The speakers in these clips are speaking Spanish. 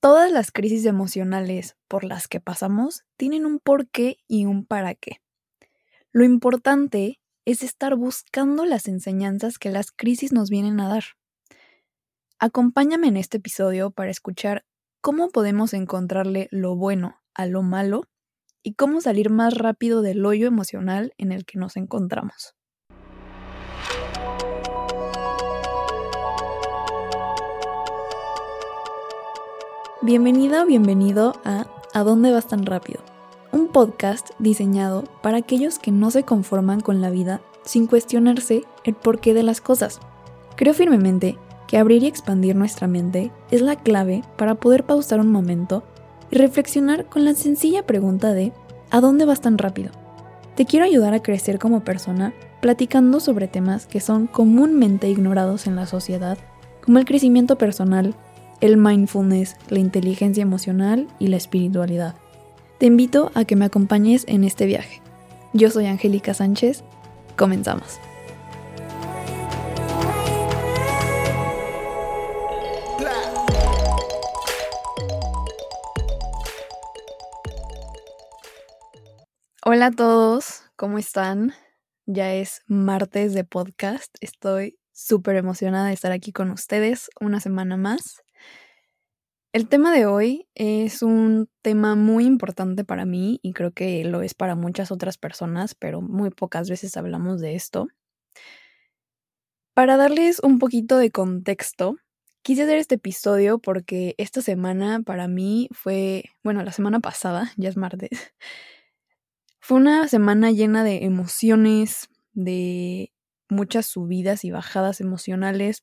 Todas las crisis emocionales por las que pasamos tienen un porqué y un para qué. Lo importante es estar buscando las enseñanzas que las crisis nos vienen a dar. Acompáñame en este episodio para escuchar cómo podemos encontrarle lo bueno a lo malo y cómo salir más rápido del hoyo emocional en el que nos encontramos. Bienvenida o bienvenido a ¿A dónde vas tan rápido? Un podcast diseñado para aquellos que no se conforman con la vida sin cuestionarse el porqué de las cosas. Creo firmemente que abrir y expandir nuestra mente es la clave para poder pausar un momento y reflexionar con la sencilla pregunta de ¿a dónde vas tan rápido? Te quiero ayudar a crecer como persona platicando sobre temas que son comúnmente ignorados en la sociedad, como el crecimiento personal, el mindfulness, la inteligencia emocional y la espiritualidad. Te invito a que me acompañes en este viaje. Yo soy Angélica Sánchez. Comenzamos. Hola a todos, ¿cómo están? Ya es martes de podcast. Estoy súper emocionada de estar aquí con ustedes una semana más. El tema de hoy es un tema muy importante para mí y creo que lo es para muchas otras personas, pero muy pocas veces hablamos de esto. Para darles un poquito de contexto, quise hacer este episodio porque esta semana para mí fue, bueno, la semana pasada, ya es martes, fue una semana llena de emociones, de muchas subidas y bajadas emocionales,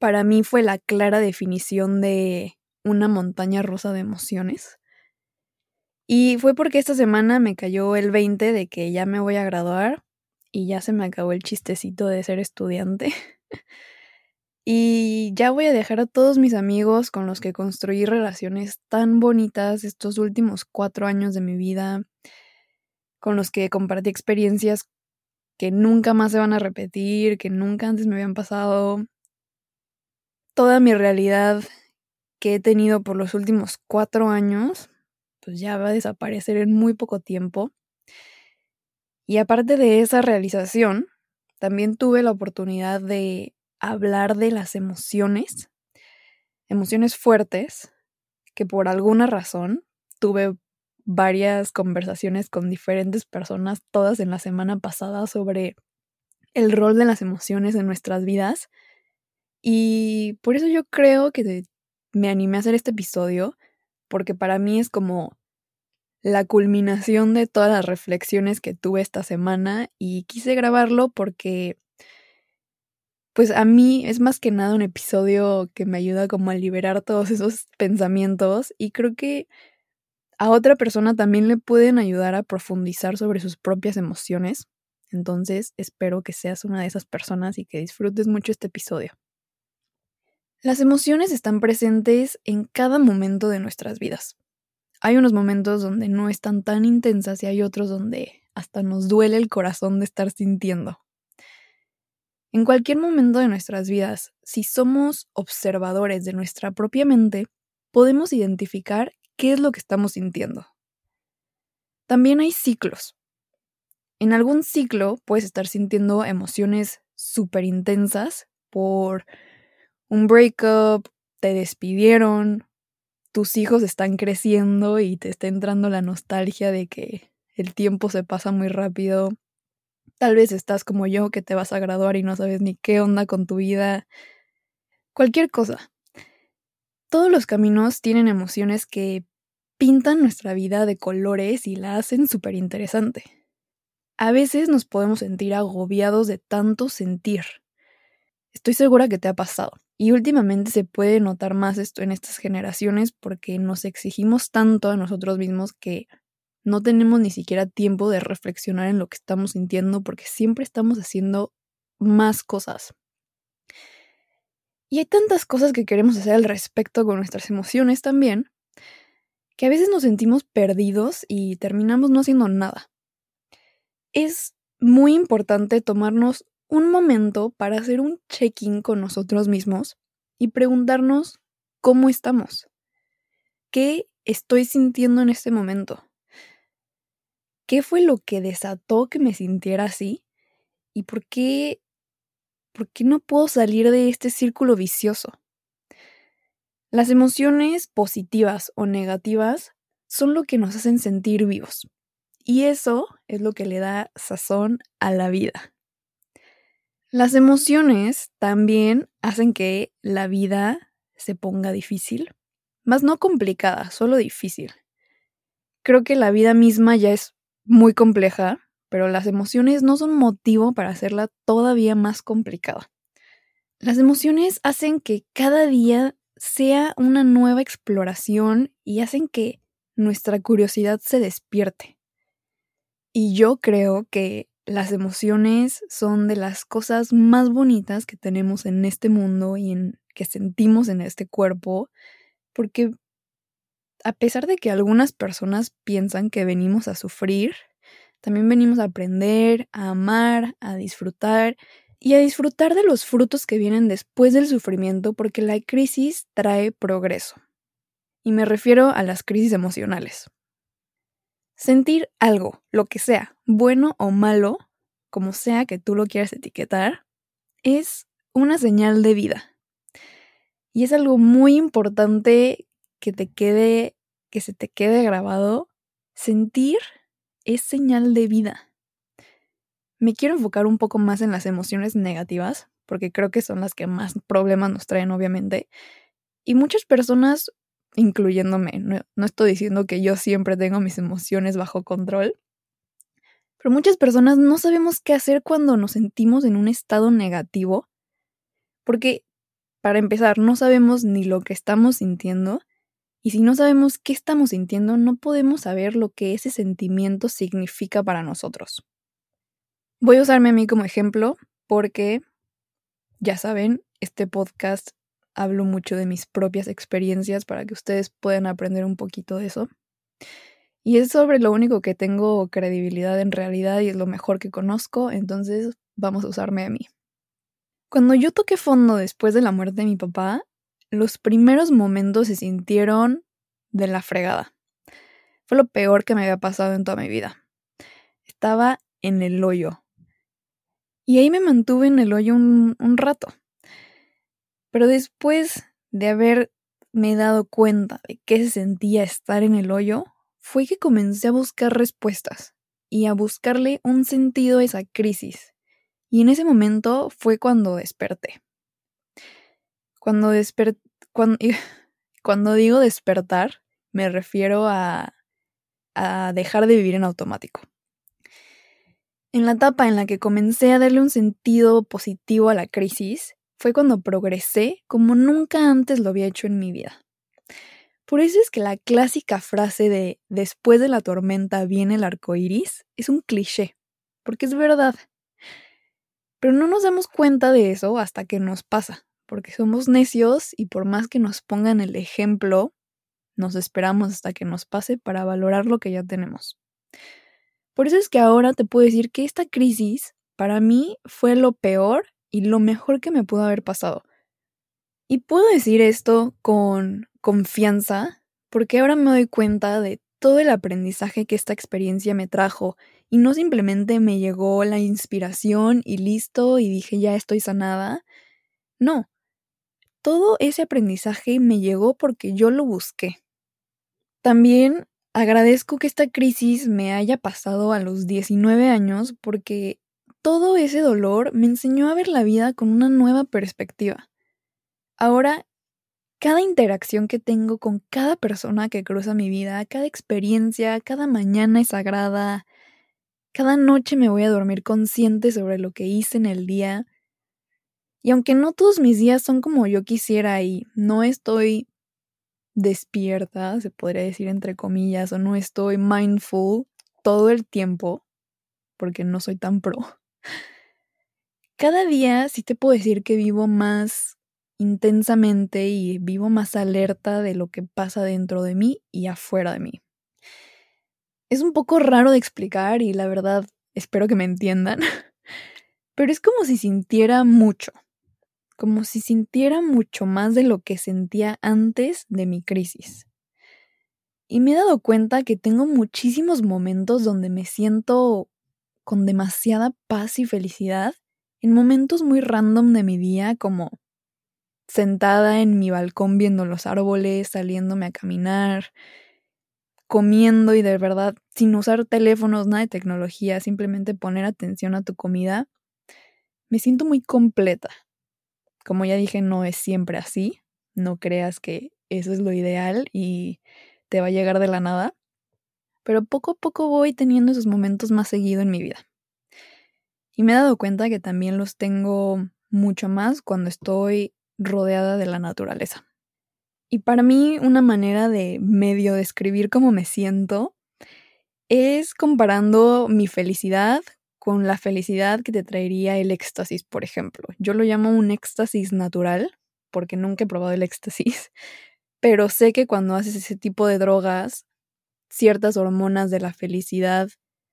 para mí fue la clara definición de una montaña rusa de emociones. Y fue porque esta semana me cayó el 20 de que ya me voy a graduar y ya se me acabó el chistecito de ser estudiante. y ya voy a dejar a todos mis amigos con los que construí relaciones tan bonitas estos últimos cuatro años de mi vida, con los que compartí experiencias que nunca más se van a repetir, que nunca antes me habían pasado, toda mi realidad que he tenido por los últimos cuatro años, pues ya va a desaparecer en muy poco tiempo. Y aparte de esa realización, también tuve la oportunidad de hablar de las emociones, emociones fuertes, que por alguna razón tuve varias conversaciones con diferentes personas, todas en la semana pasada, sobre el rol de las emociones en nuestras vidas y por eso yo creo que me animé a hacer este episodio, porque para mí es como la culminación de todas las reflexiones que tuve esta semana y quise grabarlo porque pues a mí es más que nada un episodio que me ayuda como a liberar todos esos pensamientos y creo que a otra persona también le pueden ayudar a profundizar sobre sus propias emociones. Entonces espero que seas una de esas personas y que disfrutes mucho este episodio. Las emociones están presentes en cada momento de nuestras vidas. Hay unos momentos donde no están tan intensas y hay otros donde hasta nos duele el corazón de estar sintiendo. En cualquier momento de nuestras vidas, si somos observadores de nuestra propia mente, podemos identificar qué es lo que estamos sintiendo. También hay ciclos. En algún ciclo puedes estar sintiendo emociones súper intensas por un breakup, te despidieron, tus hijos están creciendo y te está entrando la nostalgia de que el tiempo se pasa muy rápido. Tal vez estás como yo que te vas a graduar y no sabes ni qué onda con tu vida. Cualquier cosa. Todos los caminos tienen emociones que pintan nuestra vida de colores y la hacen súper interesante. A veces nos podemos sentir agobiados de tanto sentir. Estoy segura que te ha pasado. Y últimamente se puede notar más esto en estas generaciones porque nos exigimos tanto a nosotros mismos que no tenemos ni siquiera tiempo de reflexionar en lo que estamos sintiendo porque siempre estamos haciendo más cosas. Y hay tantas cosas que queremos hacer al respecto con nuestras emociones también, que a veces nos sentimos perdidos y terminamos no haciendo nada. Es muy importante tomarnos un momento para hacer un check-in con nosotros mismos y preguntarnos cómo estamos. qué estoy sintiendo en este momento. ¿Qué fue lo que desató que me sintiera así? ¿Y por qué, por qué no puedo salir de este círculo vicioso? Las emociones positivas o negativas son lo que nos hacen sentir vivos. Y eso es lo que le da sazón a la vida. Las emociones también hacen que la vida se ponga difícil, más no complicada, solo difícil. Creo que la vida misma ya es muy compleja, pero las emociones no son motivo para hacerla todavía más complicada. Las emociones hacen que cada día sea una nueva exploración y hacen que nuestra curiosidad se despierte. Y yo creo que las emociones son de las cosas más bonitas que tenemos en este mundo y en que sentimos en este cuerpo, porque a pesar de que algunas personas piensan que venimos a sufrir, también venimos a aprender, a amar, a disfrutar y a disfrutar de los frutos que vienen después del sufrimiento porque la crisis trae progreso. Y me refiero a las crisis emocionales. Sentir algo, lo que sea, bueno o malo, como sea que tú lo quieras etiquetar, es una señal de vida. Y es algo muy importante que te quede, que se te quede grabado. Sentir es señal de vida. Me quiero enfocar un poco más en las emociones negativas, porque creo que son las que más problemas nos traen, obviamente. Y muchas personas, incluyéndome, no, estoy diciendo que yo siempre tengo mis emociones bajo control, pero muchas personas no sabemos qué hacer cuando nos sentimos en un estado negativo, porque, para empezar, no sabemos ni lo que estamos sintiendo, y si no sabemos qué estamos sintiendo, no podemos saber lo que ese sentimiento significa para nosotros. Voy a usarme a mí como ejemplo porque, ya saben, este podcast hablo mucho de mis propias experiencias para que ustedes puedan aprender un poquito de eso. Y es sobre lo único que tengo credibilidad en realidad y es lo mejor que conozco, entonces vamos a usarme a mí. Cuando yo toqué fondo después de la muerte de mi papá, los primeros momentos se sintieron de la fregada. Fue lo peor que me había pasado en toda mi vida. Estaba en el hoyo, y ahí me mantuve en el hoyo un, rato. Pero después de haberme dado cuenta de qué se sentía estar en el hoyo, fue que comencé a buscar respuestas y a buscarle un sentido a esa crisis. Y en ese momento fue cuando desperté. Cuando desperté, cuando, cuando, digo despertar, me refiero a, a dejar de vivir en automático. En la etapa en la que comencé a darle un sentido positivo a la crisis, fue cuando progresé como nunca antes lo había hecho en mi vida. Por eso es que la clásica frase de después de la tormenta viene el arco iris es un cliché, porque es verdad. Pero no nos damos cuenta de eso hasta que nos pasa, porque somos necios y por más que nos pongan el ejemplo, nos esperamos hasta que nos pase para valorar lo que ya tenemos. Por eso es que ahora te puedo decir que esta crisis para mí fue lo peor y lo mejor que me pudo haber pasado. Y puedo decir esto con confianza porque ahora me doy cuenta de todo el aprendizaje que esta experiencia me trajo y no simplemente me llegó la inspiración y listo y dije ya estoy sanada. No, todo ese aprendizaje me llegó porque yo lo busqué. También Agradezco que esta crisis me haya pasado a los 19 años porque todo ese dolor me enseñó a ver la vida con una nueva perspectiva. Ahora, cada interacción que tengo con cada persona que cruza mi vida, cada experiencia, cada mañana es sagrada, cada noche me voy a dormir consciente sobre lo que hice en el día. Y aunque no todos mis días son como yo quisiera y no estoy despierta, se podría decir entre comillas, o no estoy mindful todo el tiempo, porque no soy tan pro. Cada día sí te puedo decir que vivo más intensamente y vivo más alerta de lo que pasa dentro de mí y afuera de mí. Es un poco raro de explicar y la verdad espero que me entiendan, pero es como si sintiera mucho, como si sintiera mucho más de lo que sentía antes de mi crisis. Y me he dado cuenta que tengo muchísimos momentos donde me siento con demasiada paz y felicidad en momentos muy random de mi día, como sentada en mi balcón viendo los árboles, saliéndome a caminar, comiendo y de verdad sin usar teléfonos, nada de tecnología, simplemente poner atención a tu comida, me siento muy completa. Como ya dije, no es siempre así, no creas que eso es lo ideal y te va a llegar de la nada, pero poco a poco voy teniendo esos momentos más seguido en mi vida. Y me he dado cuenta que también los tengo mucho más cuando estoy rodeada de la naturaleza. Y para mí una manera de medio describir cómo me siento es comparando mi felicidad con la felicidad que te traería el éxtasis, por ejemplo. Yo lo llamo un éxtasis natural, porque nunca he probado el éxtasis, pero sé que cuando haces ese tipo de drogas, ciertas hormonas de la felicidad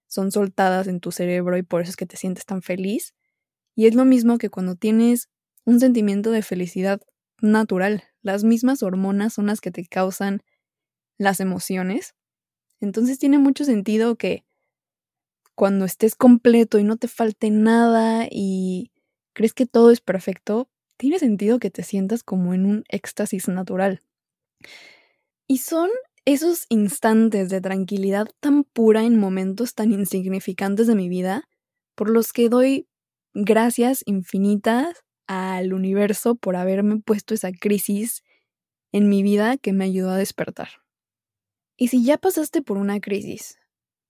son soltadas en tu cerebro y por eso es que te sientes tan feliz. Y es lo mismo que cuando tienes un sentimiento de felicidad natural. Las mismas hormonas son las que te causan las emociones. Entonces tiene mucho sentido que cuando estés completo y no te falte nada y crees que todo es perfecto, tiene sentido que te sientas como en un éxtasis natural. Y son esos instantes de tranquilidad tan pura en momentos tan insignificantes de mi vida por los que doy gracias infinitas al universo por haberme puesto esa crisis en mi vida que me ayudó a despertar. Y si ya pasaste por una crisis,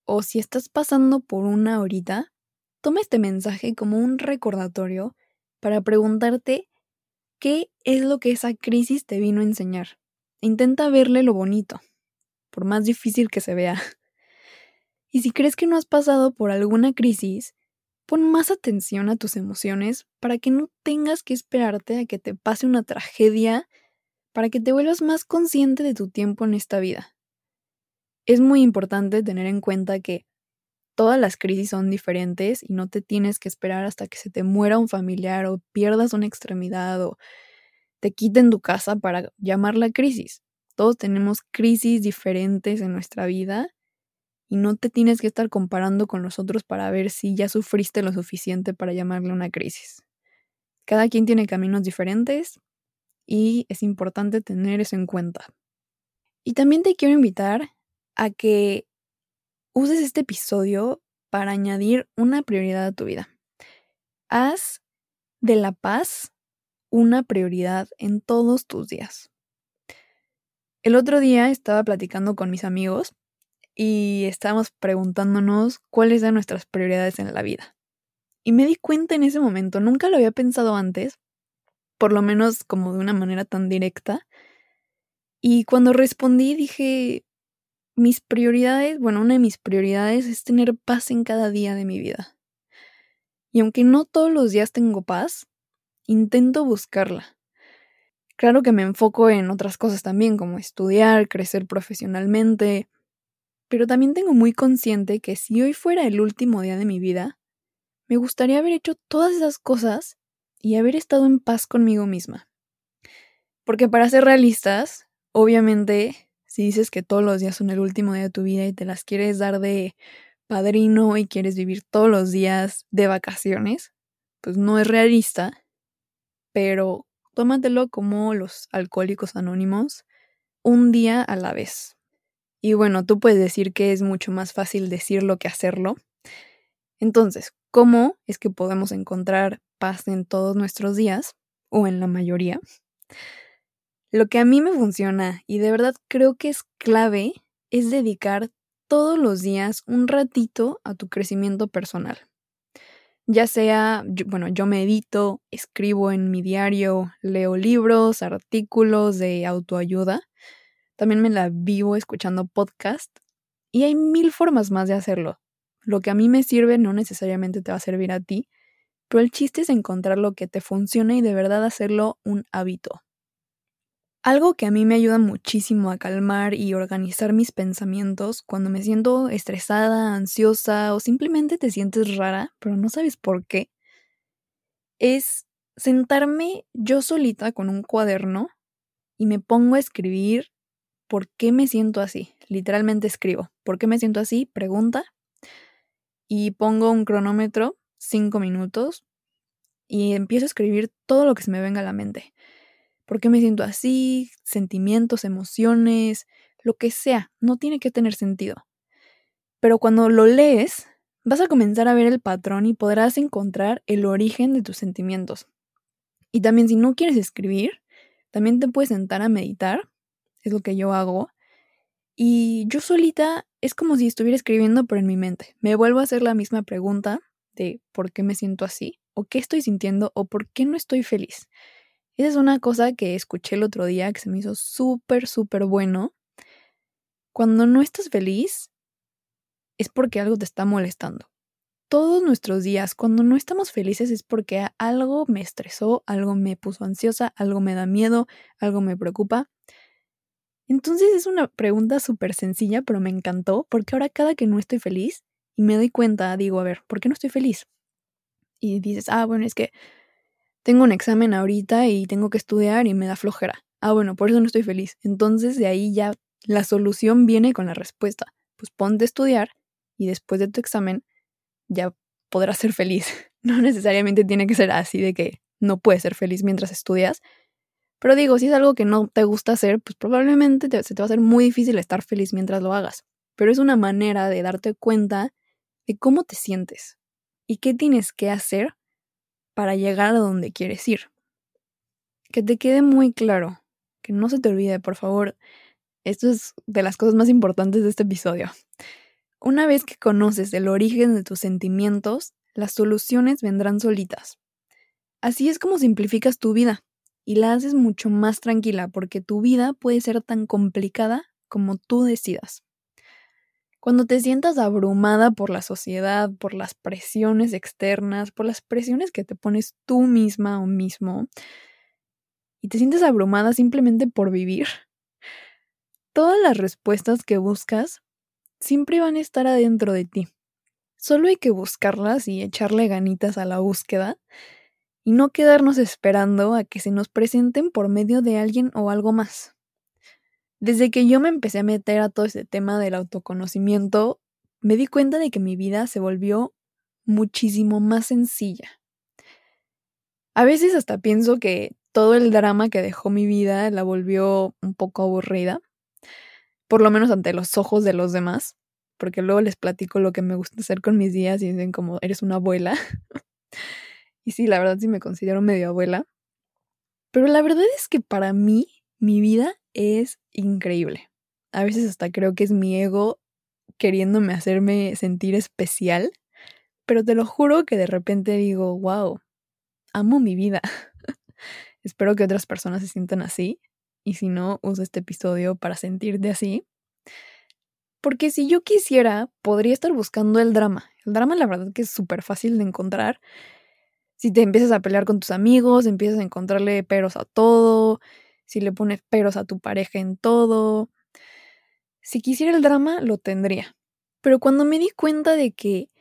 o si estás pasando por una ahorita, toma este mensaje como un recordatorio para preguntarte qué es lo que esa crisis te vino a enseñar. Intenta verle lo bonito, por más difícil que se vea. Y si crees que no has pasado por alguna crisis, Pon más atención a tus emociones para que no tengas que esperarte a que te pase una tragedia para que te vuelvas más consciente de tu tiempo en esta vida. Es muy importante tener en cuenta que todas las crisis son diferentes y no te tienes que esperar hasta que se te muera un familiar o pierdas una extremidad o te quiten tu casa para llamar la crisis. Todos tenemos crisis diferentes en nuestra vida y no te tienes que estar comparando con los otros para ver si ya sufriste lo suficiente para llamarle una crisis. Cada quien tiene caminos diferentes y es importante tener eso en cuenta. Y también te quiero invitar a que uses este episodio para añadir una prioridad a tu vida. Haz de la paz una prioridad en todos tus días. El otro día estaba platicando con mis amigos y estábamos preguntándonos cuáles eran nuestras prioridades en la vida. Y me di cuenta en ese momento, nunca lo había pensado antes, por lo menos como de una manera tan directa. Y cuando respondí dije, mis prioridades, bueno, una de mis prioridades es tener paz en cada día de mi vida. Y aunque no todos los días tengo paz, intento buscarla. Claro que me enfoco en otras cosas también, como estudiar, crecer profesionalmente, pero también tengo muy consciente que si hoy fuera el último día de mi vida, me gustaría haber hecho todas esas cosas y haber estado en paz conmigo misma. Porque para ser realistas, obviamente, si dices que todos los días son el último día de tu vida y te las quieres dar de padrino y quieres vivir todos los días de vacaciones, pues no es realista, pero tómatelo como los alcohólicos anónimos, un día a la vez. Y bueno, tú puedes decir que es mucho más fácil decirlo que hacerlo. Entonces, ¿cómo es que podemos encontrar paz en todos nuestros días o en la mayoría? Lo que a mí me funciona y de verdad creo que es clave es dedicar todos los días un ratito a tu crecimiento personal. Ya sea, bueno, yo medito, escribo en mi diario, leo libros, artículos de autoayuda también me la vivo escuchando podcast y hay mil formas más de hacerlo. Lo que a mí me sirve no necesariamente te va a servir a ti, pero el chiste es encontrar lo que te funciona y de verdad hacerlo un hábito. Algo que a mí me ayuda muchísimo a calmar y organizar mis pensamientos cuando me siento estresada, ansiosa o simplemente te sientes rara, pero no sabes por qué, es sentarme yo solita con un cuaderno y me pongo a escribir ¿por qué me siento así? Literalmente escribo, ¿por qué me siento así? Pregunta. Y pongo un cronómetro, cinco minutos, y empiezo a escribir todo lo que se me venga a la mente. ¿Por qué me siento así? Sentimientos, emociones, lo que sea. No tiene que tener sentido. Pero cuando lo lees, vas a comenzar a ver el patrón y podrás encontrar el origen de tus sentimientos. Y también si no quieres escribir, también te puedes sentar a meditar, es lo que yo hago. Y yo solita es como si estuviera escribiendo pero en mi mente. Me vuelvo a hacer la misma pregunta de por qué me siento así, o qué estoy sintiendo, o por qué no estoy feliz. Esa es una cosa que escuché el otro día que se me hizo súper, súper bueno. Cuando no estás feliz, es porque algo te está molestando. Todos nuestros días, cuando no estamos felices, es porque algo me estresó, algo me puso ansiosa, algo me da miedo, algo me preocupa. Entonces es una pregunta súper sencilla, pero me encantó, porque ahora cada que no estoy feliz y me doy cuenta, digo, a ver, ¿por qué no estoy feliz? Y dices, ah, bueno, es que tengo un examen ahorita y tengo que estudiar y me da flojera. Ah, bueno, por eso no estoy feliz. Entonces de ahí ya la solución viene con la respuesta. Pues ponte a estudiar y después de tu examen ya podrás ser feliz. No necesariamente tiene que ser así de que no puedes ser feliz mientras estudias. Pero digo, si es algo que no te gusta hacer, pues probablemente se te va a hacer muy difícil estar feliz mientras lo hagas. Pero es una manera de darte cuenta de cómo te sientes y qué tienes que hacer para llegar a donde quieres ir. Que te quede muy claro, que no se te olvide, por favor. Esto es de las cosas más importantes de este episodio. Una vez que conoces el origen de tus sentimientos, las soluciones vendrán solitas. Así es como simplificas tu vida y la haces mucho más tranquila porque tu vida puede ser tan complicada como tú decidas. Cuando te sientas abrumada por la sociedad, por las presiones externas, por las presiones que te pones tú misma o mismo, y te sientes abrumada simplemente por vivir, todas las respuestas que buscas siempre van a estar adentro de ti. Solo hay que buscarlas y echarle ganitas a la búsqueda y no quedarnos esperando a que se nos presenten por medio de alguien o algo más. Desde que yo me empecé a meter a todo ese tema del autoconocimiento, me di cuenta de que mi vida se volvió muchísimo más sencilla. A veces hasta pienso que todo el drama que dejó mi vida la volvió un poco aburrida, por lo menos ante los ojos de los demás, porque luego les platico lo que me gusta hacer con mis días y dicen como eres una abuela. y sí, la verdad sí me considero medio abuela. Pero la verdad es que para mí mi vida es increíble. A veces hasta creo que es mi ego queriéndome hacerme sentir especial, pero te lo juro que de repente digo, wow, amo mi vida. Espero que otras personas se sientan así y si no, uso este episodio para sentirte así. Porque si yo quisiera, podría estar buscando el drama. El drama la verdad que es súper fácil de encontrar. Si te empiezas a pelear con tus amigos, empiezas a encontrarle peros a todo, si le pones peros a tu pareja en todo. Si quisiera el drama, lo tendría. Pero cuando me di cuenta de que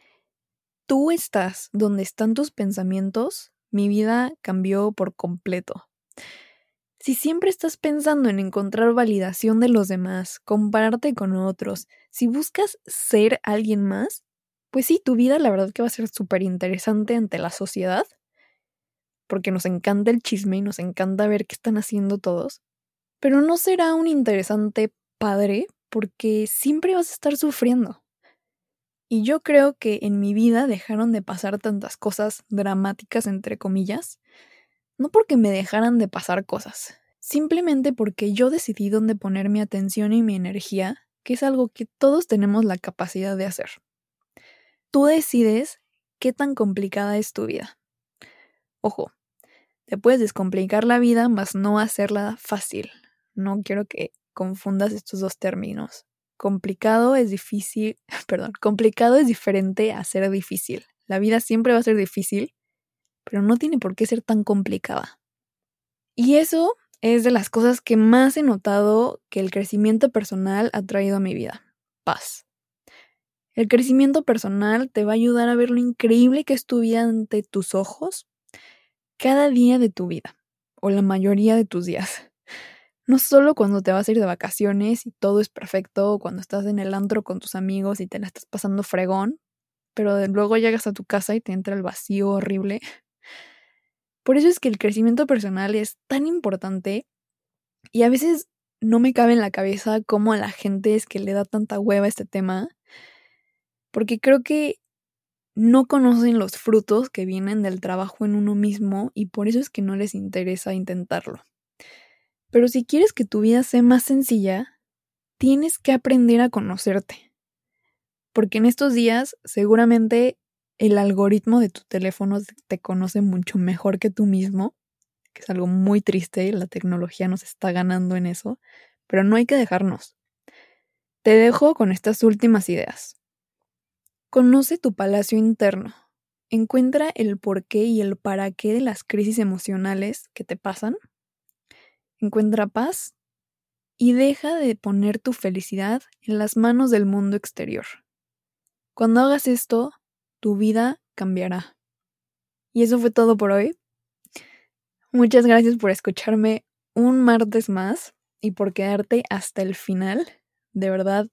tú estás donde están tus pensamientos, mi vida cambió por completo. Si siempre estás pensando en encontrar validación de los demás, compararte con otros, si buscas ser alguien más, pues sí, tu vida la verdad que va a ser súper interesante ante la sociedad, porque nos encanta el chisme y nos encanta ver qué están haciendo todos, pero no será un interesante padre porque siempre vas a estar sufriendo. Y yo creo que en mi vida dejaron de pasar tantas cosas dramáticas, entre comillas, no porque me dejaran de pasar cosas, simplemente porque yo decidí dónde poner mi atención y mi energía, que es algo que todos tenemos la capacidad de hacer. Tú decides qué tan complicada es tu vida. Ojo, te puedes descomplicar la vida, mas no hacerla fácil. No quiero que confundas estos dos términos. Complicado es difícil, perdón, complicado es diferente a ser difícil. La vida siempre va a ser difícil, pero no tiene por qué ser tan complicada. Y eso es de las cosas que más he notado que el crecimiento personal ha traído a mi vida. Paz. El crecimiento personal te va a ayudar a ver lo increíble que es tu vida ante tus ojos cada día de tu vida, o la mayoría de tus días. No solo cuando te vas a ir de vacaciones y todo es perfecto, cuando estás en el antro con tus amigos y te la estás pasando fregón, pero luego llegas a tu casa y te entra el vacío horrible. Por eso es que el crecimiento personal es tan importante y a veces no me cabe en la cabeza cómo a la gente es que le da tanta hueva este tema, porque creo que no conocen los frutos que vienen del trabajo en uno mismo y por eso es que no les interesa intentarlo. Pero si quieres que tu vida sea más sencilla, tienes que aprender a conocerte. Porque en estos días seguramente el algoritmo de tu teléfono te conoce mucho mejor que tú mismo, que es algo muy triste, la tecnología nos está ganando en eso, pero no hay que dejarnos. Te dejo con estas últimas ideas. Conoce tu palacio interno. Encuentra el porqué y el para qué de las crisis emocionales que te pasan. Encuentra paz y deja de poner tu felicidad en las manos del mundo exterior. Cuando hagas esto, tu vida cambiará. Y eso fue todo por hoy. Muchas gracias por escucharme un martes más y por quedarte hasta el final. De verdad,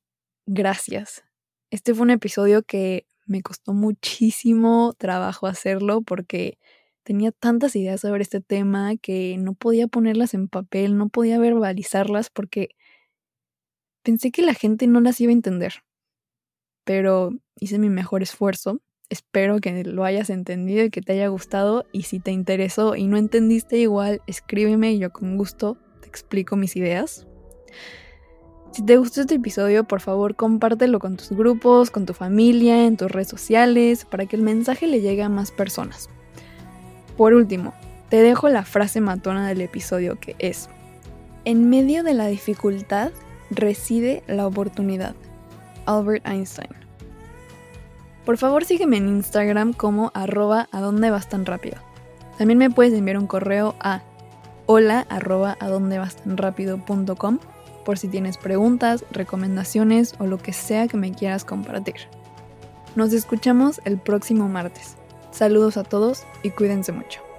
gracias. Este fue un episodio que me costó muchísimo trabajo hacerlo porque tenía tantas ideas sobre este tema que no podía ponerlas en papel, no podía verbalizarlas porque pensé que la gente no las iba a entender pero hice mi mejor esfuerzo. Espero que lo hayas entendido y que te haya gustado. Y si te interesó y no entendiste igual, escríbeme y yo con gusto te explico mis ideas. Si te gustó este episodio, por favor compártelo con tus grupos, con tu familia, en tus redes sociales, para que el mensaje le llegue a más personas. Por último, te dejo la frase matona del episodio que es, en medio de la dificultad reside la oportunidad. Albert Einstein. Por favor sígueme en Instagram como arroba a dónde vas tan rápido. También me puedes enviar un correo a hola arroba tan por si tienes preguntas, recomendaciones o lo que sea que me quieras compartir. Nos escuchamos el próximo martes. Saludos a todos y cuídense mucho.